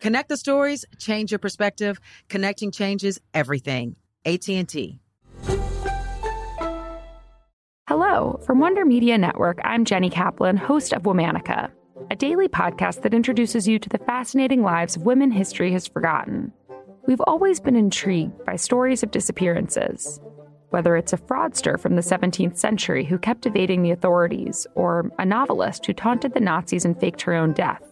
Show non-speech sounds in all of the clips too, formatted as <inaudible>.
Connect the stories, change your perspective. Connecting changes everything. AT&T. Hello, from Wonder Media Network, I'm Jenny Kaplan, host of Womanica, a daily podcast that introduces you to the fascinating lives of women history has forgotten. We've always been intrigued by stories of disappearances, whether it's a fraudster from the 17th century who kept evading the authorities, or a novelist who taunted the Nazis and faked her own death.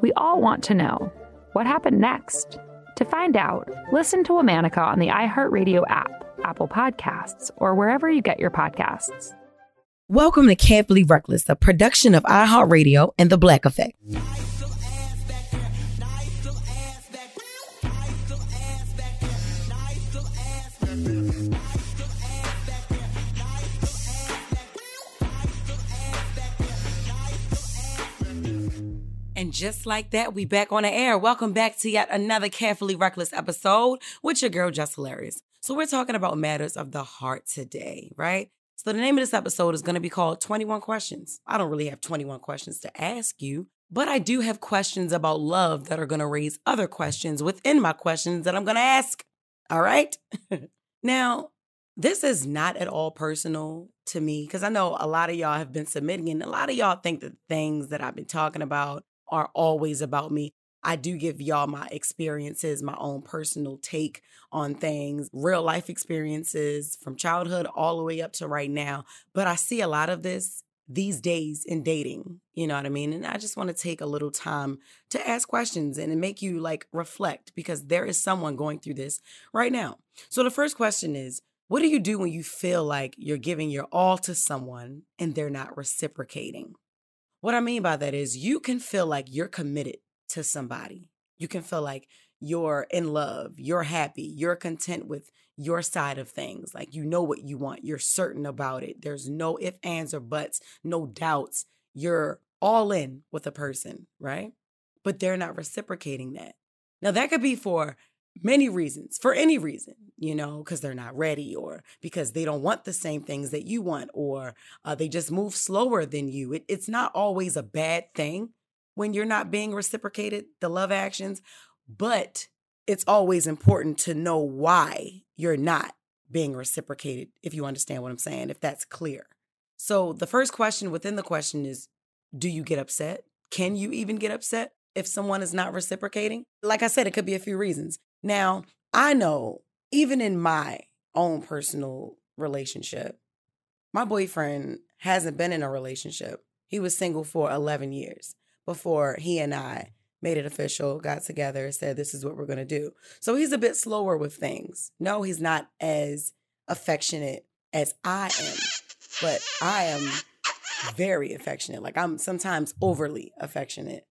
We all want to know what happened next? To find out, listen to Womanica on the iHeartRadio app, Apple Podcasts, or wherever you get your podcasts. Welcome to Carefully Reckless, a production of iHeartRadio and The Black Effect. And just like that, we back on the air. Welcome back to yet another Carefully Reckless episode with your girl, Just Hilarious. So we're talking about matters of the heart today, right? So the name of this episode is going to be called 21 Questions. I don't really have 21 questions to ask you, but I do have questions about love that are going to raise other questions within my questions that I'm going to ask. All right? <laughs> now, this is not at all personal to me because I know a lot of y'all have been submitting and a lot of y'all think that things that I've been talking about are always about me. I do give y'all my experiences, my own personal take on things, real life experiences from childhood all the way up to right now. But I see a lot of this these days in dating, you know what I mean? And I just want to take a little time to ask questions and make you like reflect because there is someone going through this right now. So the first question is what do you do when you feel like you're giving your all to someone and they're not reciprocating? What I mean by that is you can feel like you're committed to somebody. You can feel like you're in love, you're happy, you're content with your side of things. Like you know what you want, you're certain about it. There's no ifs, ands, or buts, no doubts. You're all in with a person, right? But they're not reciprocating that. Now, that could be for many reasons, for any reason, you know, because they're not ready or because they don't want the same things that you want or uh, they just move slower than you. It, it's not always a bad thing when you're not being reciprocated, the love actions, but it's always important to know why you're not being reciprocated, if you understand what I'm saying, if that's clear. So the first question within the question is Do you get upset? Can you even get upset? if someone is not reciprocating? Like I said, it could be a few reasons. Now, I know even in my own personal relationship, my boyfriend hasn't been in a relationship. He was single for 11 years before he and I made it official, got together, said, This is what we're going to do. So he's a bit slower with things. No, he's not as affectionate as I am, but I am very affectionate. Like I'm sometimes overly affectionate.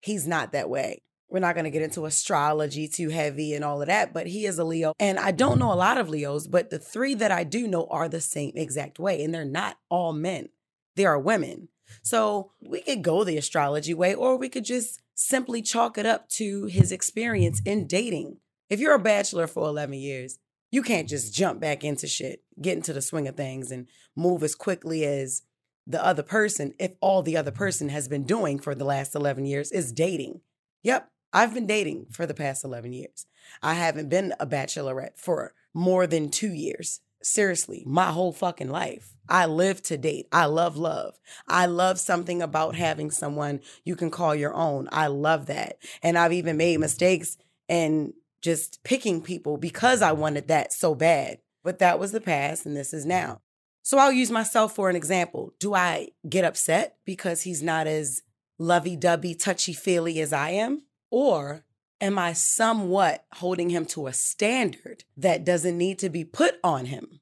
He's not that way. We're not going to get into astrology too heavy and all of that, but he is a Leo. And I don't know a lot of Leos, but the three that I do know are the same exact way. And they're not all men, they are women. So we could go the astrology way, or we could just simply chalk it up to his experience in dating. If you're a bachelor for 11 years, you can't just jump back into shit, get into the swing of things, and move as quickly as the other person if all the other person has been doing for the last 11 years is dating. Yep, I've been dating for the past 11 years. I haven't been a bachelorette for more than two years. Seriously, my whole fucking life. I live to date. I love love. I love something about having someone you can call your own. I love that. And I've even made mistakes and just picking people because I wanted that so bad. But that was the past and this is now. So I'll use myself for an example. Do I get upset because he's not as lovey dovey, touchy feely as I am? Or am I somewhat holding him to a standard that doesn't need to be put on him?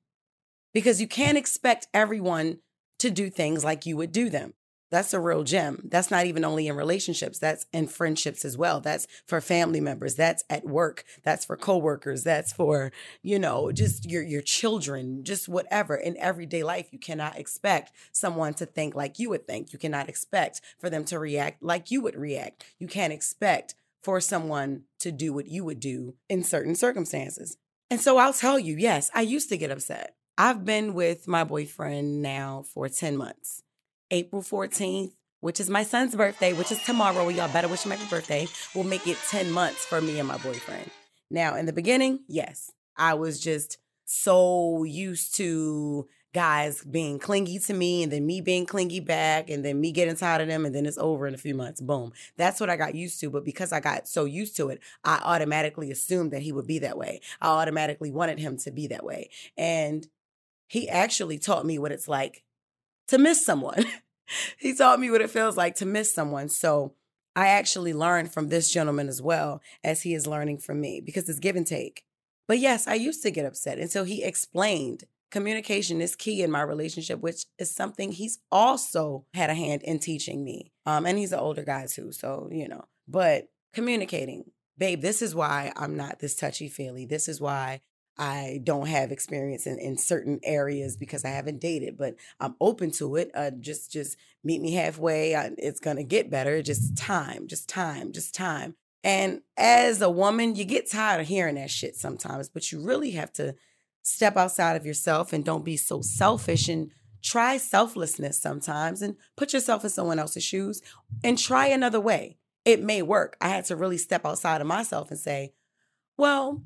Because you can't expect everyone to do things like you would do them. That's a real gem. That's not even only in relationships, that's in friendships as well. That's for family members, that's at work, that's for coworkers, that's for, you know, just your your children, just whatever. In everyday life, you cannot expect someone to think like you would think. You cannot expect for them to react like you would react. You can't expect for someone to do what you would do in certain circumstances. And so I'll tell you, yes, I used to get upset. I've been with my boyfriend now for 10 months. April 14th, which is my son's birthday, which is tomorrow. Y'all better wish him happy birthday. Will make it 10 months for me and my boyfriend. Now, in the beginning, yes, I was just so used to guys being clingy to me and then me being clingy back and then me getting tired of them and then it's over in a few months. Boom. That's what I got used to. But because I got so used to it, I automatically assumed that he would be that way. I automatically wanted him to be that way. And he actually taught me what it's like to miss someone. <laughs> he taught me what it feels like to miss someone. So I actually learned from this gentleman as well as he is learning from me because it's give and take. But yes, I used to get upset until he explained communication is key in my relationship, which is something he's also had a hand in teaching me. Um, and he's an older guy too, so you know. But communicating, babe, this is why I'm not this touchy feely. This is why I don't have experience in, in certain areas because I haven't dated, but I'm open to it. Uh, just just meet me halfway. I, it's gonna get better. Just time, just time, just time. And as a woman, you get tired of hearing that shit sometimes, but you really have to step outside of yourself and don't be so selfish and try selflessness sometimes and put yourself in someone else's shoes and try another way. It may work. I had to really step outside of myself and say, well,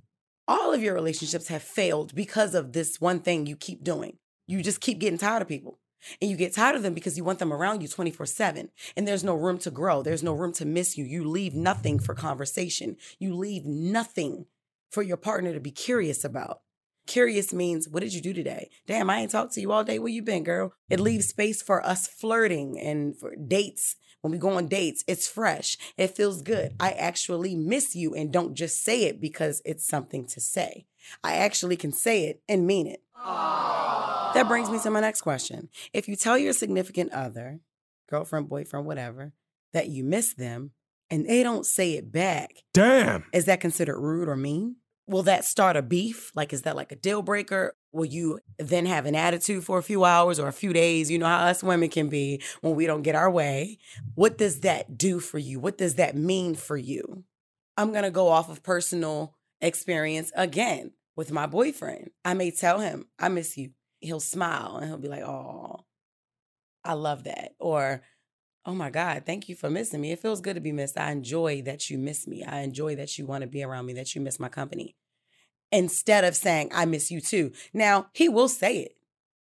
all of your relationships have failed because of this one thing you keep doing. You just keep getting tired of people. And you get tired of them because you want them around you 24 7. And there's no room to grow. There's no room to miss you. You leave nothing for conversation. You leave nothing for your partner to be curious about. Curious means, what did you do today? Damn, I ain't talked to you all day. Where you been, girl? It mm-hmm. leaves space for us flirting and for dates. When we go on dates, it's fresh. It feels good. I actually miss you and don't just say it because it's something to say. I actually can say it and mean it. Aww. That brings me to my next question. If you tell your significant other, girlfriend, boyfriend, whatever, that you miss them and they don't say it back, damn, is that considered rude or mean? Will that start a beef? Like, is that like a deal breaker? Will you then have an attitude for a few hours or a few days? You know how us women can be when we don't get our way. What does that do for you? What does that mean for you? I'm going to go off of personal experience again with my boyfriend. I may tell him, I miss you. He'll smile and he'll be like, oh, I love that. Or, oh my God, thank you for missing me. It feels good to be missed. I enjoy that you miss me. I enjoy that you want to be around me, that you miss my company. Instead of saying, I miss you too. Now, he will say it.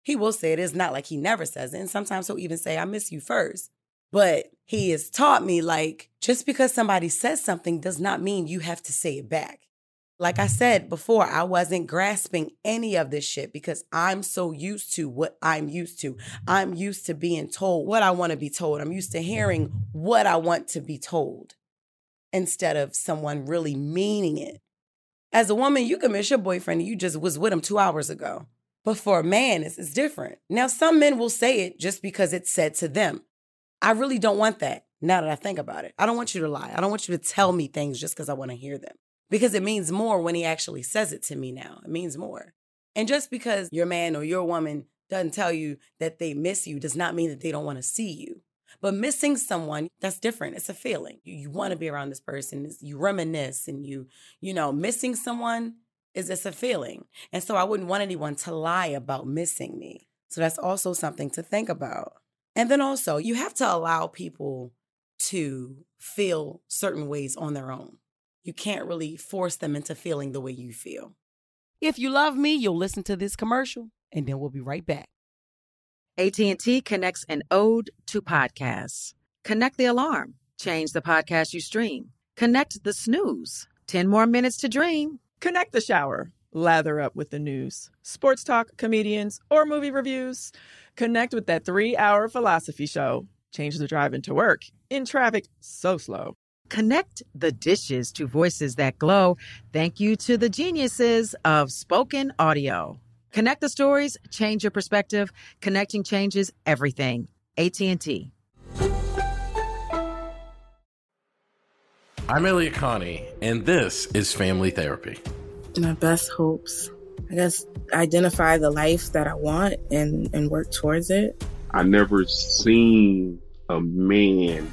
He will say it. It's not like he never says it. And sometimes he'll even say, I miss you first. But he has taught me like, just because somebody says something does not mean you have to say it back. Like I said before, I wasn't grasping any of this shit because I'm so used to what I'm used to. I'm used to being told what I want to be told. I'm used to hearing what I want to be told instead of someone really meaning it. As a woman, you can miss your boyfriend you just was with him two hours ago. But for a man, it's, it's different. Now, some men will say it just because it's said to them. I really don't want that now that I think about it. I don't want you to lie. I don't want you to tell me things just because I want to hear them because it means more when he actually says it to me now. It means more. And just because your man or your woman doesn't tell you that they miss you does not mean that they don't want to see you. But missing someone, that's different. It's a feeling. You, you want to be around this person. You reminisce and you, you know, missing someone is it's a feeling. And so I wouldn't want anyone to lie about missing me. So that's also something to think about. And then also, you have to allow people to feel certain ways on their own you can't really force them into feeling the way you feel. If you love me, you'll listen to this commercial and then we'll be right back. AT&T connects an ode to podcasts. Connect the alarm. Change the podcast you stream. Connect the snooze. 10 more minutes to dream. Connect the shower. Lather up with the news, sports talk, comedians, or movie reviews. Connect with that three hour philosophy show. Change the drive into work in traffic so slow. Connect the dishes to voices that glow. Thank you to the geniuses of spoken audio. Connect the stories, change your perspective. Connecting changes everything. AT&T. I'm Elliott Connie, and this is Family Therapy. My best hopes. I guess identify the life that I want and, and work towards it. I never seen a man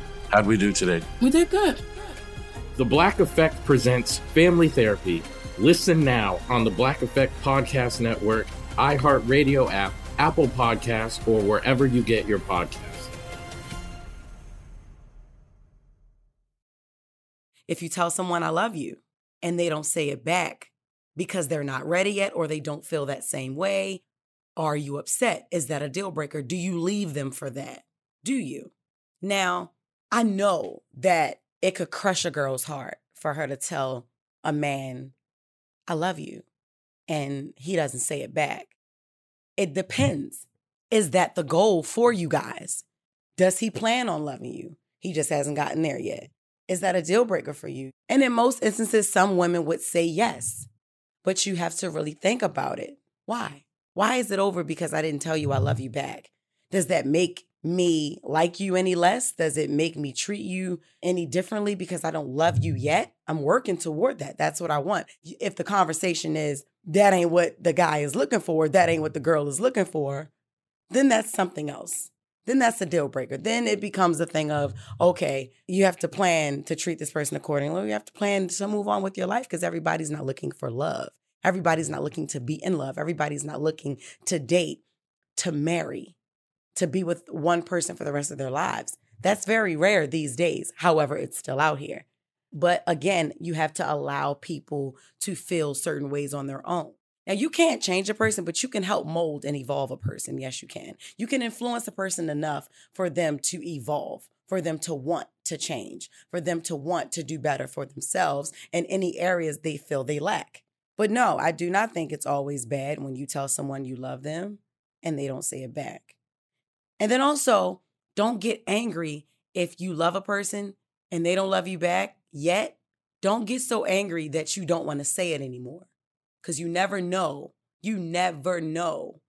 how'd we do today? We did good. The Black Effect presents Family Therapy. Listen now on the Black Effect Podcast Network, iHeartRadio app, Apple Podcasts, or wherever you get your podcasts. If you tell someone I love you and they don't say it back because they're not ready yet or they don't feel that same way, are you upset? Is that a deal breaker? Do you leave them for that? Do you? Now, I know that it could crush a girl's heart for her to tell a man, I love you, and he doesn't say it back. It depends. Is that the goal for you guys? Does he plan on loving you? He just hasn't gotten there yet. Is that a deal breaker for you? And in most instances, some women would say yes, but you have to really think about it. Why? Why is it over because I didn't tell you I love you back? Does that make me like you any less? Does it make me treat you any differently because I don't love you yet? I'm working toward that. That's what I want. If the conversation is that ain't what the guy is looking for, that ain't what the girl is looking for, then that's something else. Then that's a deal breaker. Then it becomes a thing of, okay, you have to plan to treat this person accordingly. You have to plan to move on with your life because everybody's not looking for love. Everybody's not looking to be in love. Everybody's not looking to date, to marry to be with one person for the rest of their lives. That's very rare these days. However, it's still out here. But again, you have to allow people to feel certain ways on their own. Now, you can't change a person, but you can help mold and evolve a person. Yes, you can. You can influence a person enough for them to evolve, for them to want to change, for them to want to do better for themselves in any areas they feel they lack. But no, I do not think it's always bad when you tell someone you love them and they don't say it back. And then also, don't get angry if you love a person and they don't love you back yet. Don't get so angry that you don't want to say it anymore because you never know. You never know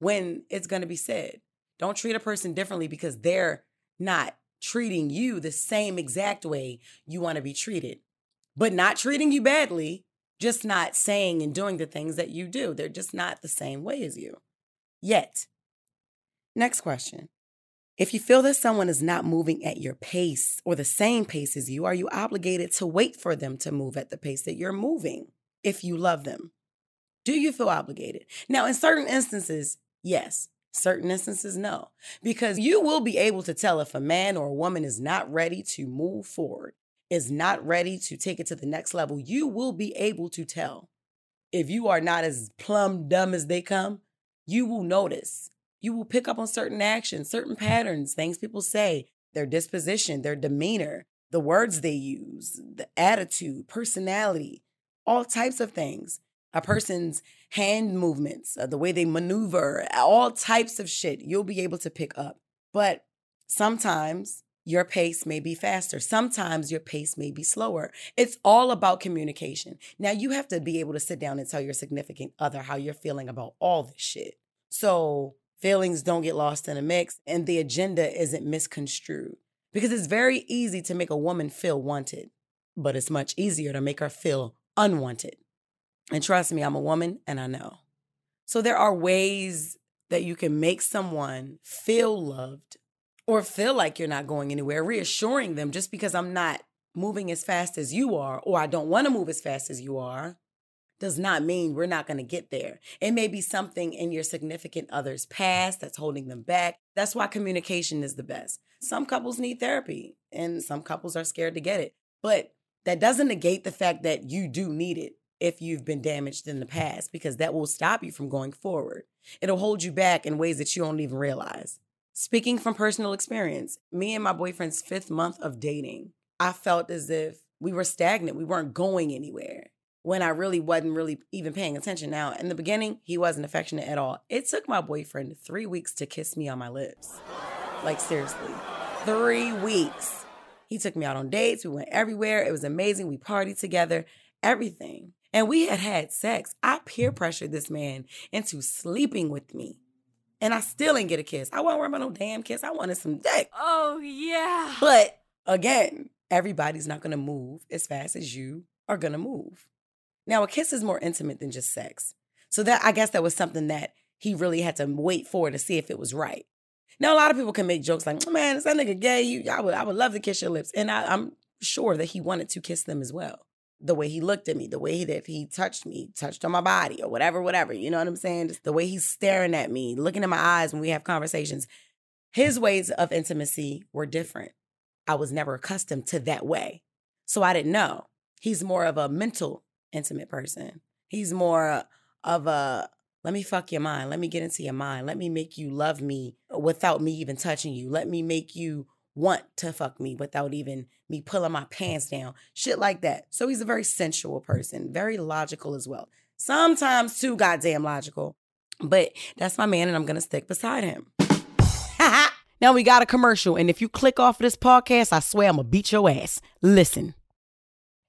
when it's going to be said. Don't treat a person differently because they're not treating you the same exact way you want to be treated, but not treating you badly, just not saying and doing the things that you do. They're just not the same way as you yet. Next question. If you feel that someone is not moving at your pace or the same pace as you, are you obligated to wait for them to move at the pace that you're moving if you love them? Do you feel obligated? Now, in certain instances, yes. Certain instances, no. Because you will be able to tell if a man or a woman is not ready to move forward, is not ready to take it to the next level. You will be able to tell. If you are not as plumb dumb as they come, you will notice you will pick up on certain actions, certain patterns, things people say, their disposition, their demeanor, the words they use, the attitude, personality, all types of things. A person's hand movements, uh, the way they maneuver, all types of shit you'll be able to pick up. But sometimes your pace may be faster. Sometimes your pace may be slower. It's all about communication. Now, you have to be able to sit down and tell your significant other how you're feeling about all this shit. So, feelings don't get lost in a mix and the agenda isn't misconstrued. Because it's very easy to make a woman feel wanted, but it's much easier to make her feel unwanted. And trust me, I'm a woman and I know. So there are ways that you can make someone feel loved or feel like you're not going anywhere, reassuring them just because I'm not moving as fast as you are, or I don't want to move as fast as you are, does not mean we're not going to get there. It may be something in your significant other's past that's holding them back. That's why communication is the best. Some couples need therapy and some couples are scared to get it. But that doesn't negate the fact that you do need it if you've been damaged in the past, because that will stop you from going forward. It'll hold you back in ways that you don't even realize. Speaking from personal experience, me and my boyfriend's fifth month of dating, I felt as if we were stagnant. We weren't going anywhere when I really wasn't really even paying attention. Now, in the beginning, he wasn't affectionate at all. It took my boyfriend three weeks to kiss me on my lips. Like, seriously, three weeks. He took me out on dates. We went everywhere. It was amazing. We partied together, everything. And we had had sex. I peer pressured this man into sleeping with me. And I still didn't get a kiss. I wasn't worried about no damn kiss. I wanted some dick. Oh, yeah. But again, everybody's not gonna move as fast as you are gonna move. Now, a kiss is more intimate than just sex. So that I guess that was something that he really had to wait for to see if it was right. Now, a lot of people can make jokes like, "Man, is that nigga gay? You, I would, I would love to kiss your lips," and I, I'm sure that he wanted to kiss them as well. The way he looked at me, the way that he touched me, touched on my body, or whatever, whatever. You know what I'm saying? Just the way he's staring at me, looking in my eyes when we have conversations. His ways of intimacy were different. I was never accustomed to that way, so I didn't know. He's more of a mental intimate person. He's more of a let me fuck your mind. Let me get into your mind. Let me make you love me without me even touching you. Let me make you want to fuck me without even me pulling my pants down. Shit like that. So he's a very sensual person, very logical as well. Sometimes too goddamn logical. But that's my man, and I'm gonna stick beside him. <laughs> now we got a commercial, and if you click off of this podcast, I swear I'm gonna beat your ass. Listen.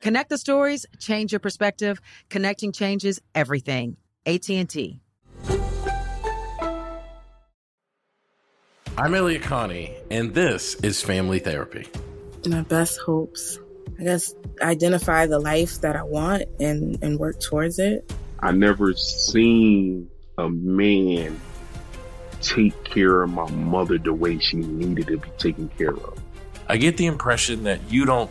Connect the stories, change your perspective. Connecting changes everything. AT&T. I'm Elliott Connie, and this is Family Therapy. My best hopes. I guess identify the life that I want and, and work towards it. I never seen a man take care of my mother the way she needed to be taken care of. I get the impression that you don't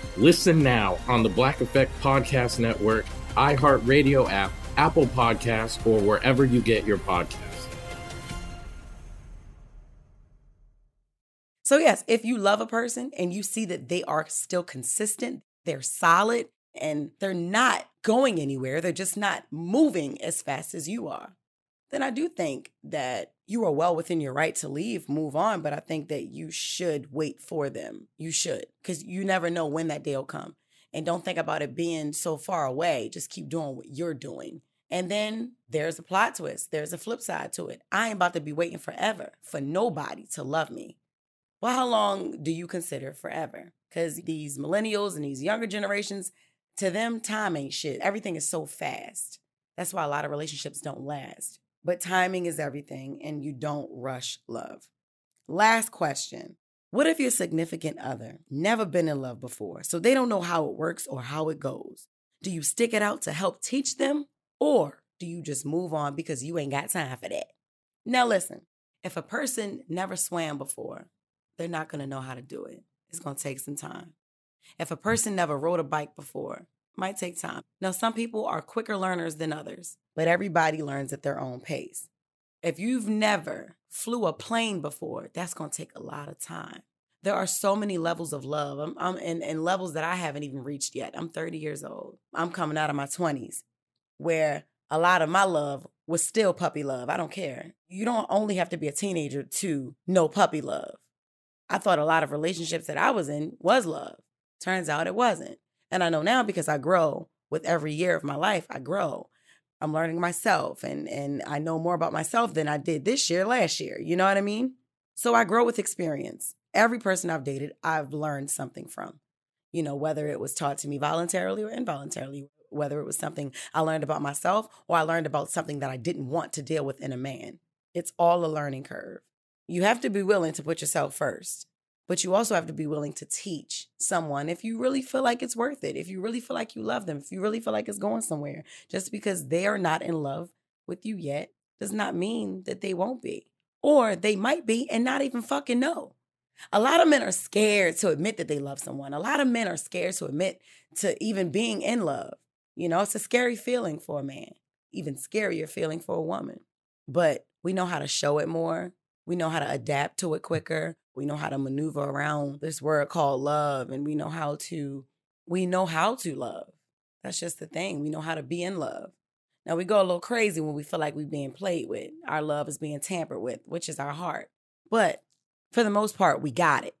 Listen now on the Black Effect Podcast Network, iHeartRadio app, Apple Podcasts, or wherever you get your podcasts. So, yes, if you love a person and you see that they are still consistent, they're solid, and they're not going anywhere, they're just not moving as fast as you are, then I do think that you are well within your right to leave, move on. But I think that you should wait for them. You should, because you never know when that day will come. And don't think about it being so far away. Just keep doing what you're doing. And then there's a plot twist. There's a flip side to it. I ain't about to be waiting forever for nobody to love me. Well, how long do you consider forever? Because these millennials and these younger generations, to them, time ain't shit. Everything is so fast. That's why a lot of relationships don't last. But timing is everything, and you don't rush love. Last question What if your significant other never been in love before, so they don't know how it works or how it goes? Do you stick it out to help teach them, or do you just move on because you ain't got time for that? Now, listen if a person never swam before, they're not gonna know how to do it. It's gonna take some time. If a person never rode a bike before, might take time. Now, some people are quicker learners than others, but everybody learns at their own pace. If you've never flew a plane before, that's going to take a lot of time. There are so many levels of love, I'm, I'm and, and levels that I haven't even reached yet. I'm 30 years old. I'm coming out of my 20s, where a lot of my love was still puppy love. I don't care. You don't only have to be a teenager to know puppy love. I thought a lot of relationships that I was in was love. Turns out it wasn't. And I know now because I grow with every year of my life, I grow. I'm learning myself and and I know more about myself than I did this year, last year. You know what I mean? So I grow with experience. Every person I've dated, I've learned something from. You know, whether it was taught to me voluntarily or involuntarily, whether it was something I learned about myself or I learned about something that I didn't want to deal with in a man. It's all a learning curve. You have to be willing to put yourself first, but you also have to be willing to teach someone if you really feel like it's worth it, if you really feel like you love them, if you really feel like it's going somewhere. Just because they are not in love with you yet does not mean that they won't be. Or they might be and not even fucking know. A lot of men are scared to admit that they love someone. A lot of men are scared to admit to even being in love. You know, it's a scary feeling for a man, even scarier feeling for a woman. But we know how to show it more. We know how to adapt to it quicker. We know how to maneuver around this word called love and we know how to we know how to love. That's just the thing. We know how to be in love. Now we go a little crazy when we feel like we're being played with. Our love is being tampered with, which is our heart. But for the most part, we got it.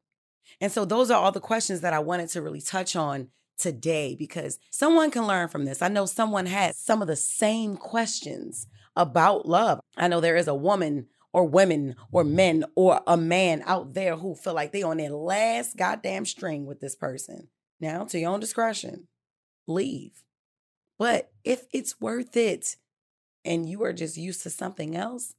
And so those are all the questions that I wanted to really touch on today because someone can learn from this. I know someone has some of the same questions about love. I know there is a woman or women or men or a man out there who feel like they on their last goddamn string with this person. Now, to your own discretion, leave. But if it's worth it and you are just used to something else,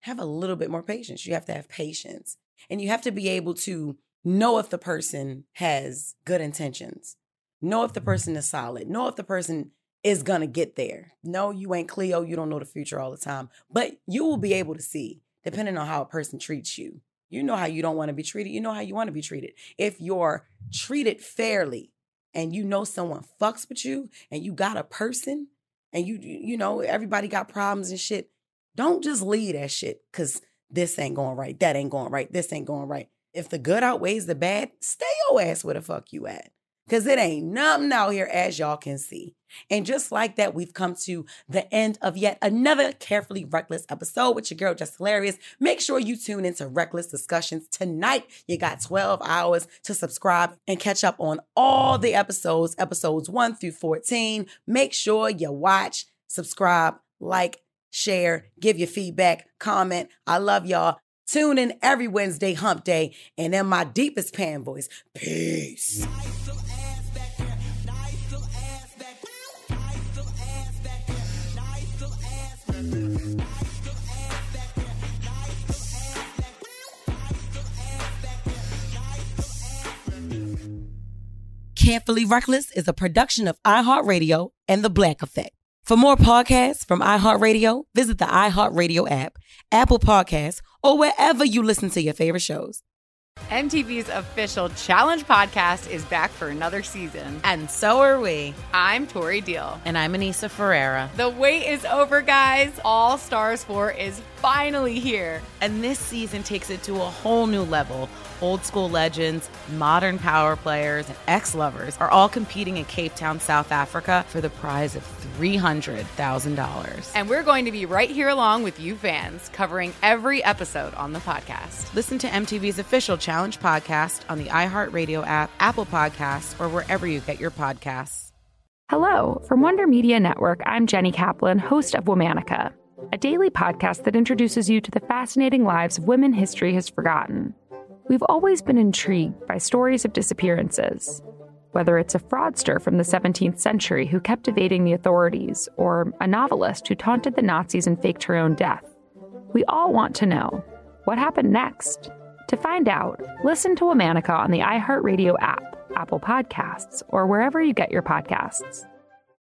have a little bit more patience. You have to have patience. And you have to be able to know if the person has good intentions, know if the person is solid, know if the person is going to get there. No, you ain't Cleo. You don't know the future all the time, but you will be able to see, depending on how a person treats you. You know how you don't want to be treated. You know how you want to be treated. If you're treated fairly and you know someone fucks with you and you got a person and you, you know, everybody got problems and shit, don't just leave that shit because this ain't going right. That ain't going right. This ain't going right. If the good outweighs the bad, stay your ass where the fuck you at. Cause it ain't nothing out here as y'all can see. And just like that, we've come to the end of yet another carefully reckless episode with your girl Just Hilarious. Make sure you tune into Reckless Discussions tonight. You got 12 hours to subscribe and catch up on all the episodes, episodes 1 through 14. Make sure you watch, subscribe, like, share, give your feedback, comment. I love y'all. Tune in every Wednesday, hump day, and in my deepest pan voice, peace. Carefully Reckless is a production of iHeartRadio and The Black Effect. For more podcasts from iHeartRadio, visit the iHeartRadio app, Apple Podcasts, or wherever you listen to your favorite shows. MTV's official Challenge podcast is back for another season. And so are we. I'm Tori Deal. And I'm Aneesa Ferreira. The wait is over, guys. All Stars 4 is finally here. And this season takes it to a whole new level. Old school legends, modern power players, and ex lovers are all competing in Cape Town, South Africa for the prize of $300,000. And we're going to be right here along with you fans, covering every episode on the podcast. Listen to MTV's official Challenge podcast on the iHeartRadio app, Apple Podcasts, or wherever you get your podcasts. Hello. From Wonder Media Network, I'm Jenny Kaplan, host of Womanica, a daily podcast that introduces you to the fascinating lives of women history has forgotten. We've always been intrigued by stories of disappearances, whether it's a fraudster from the 17th century who kept evading the authorities, or a novelist who taunted the Nazis and faked her own death. We all want to know what happened next. To find out, listen to Womanica on the iHeartRadio app, Apple Podcasts, or wherever you get your podcasts.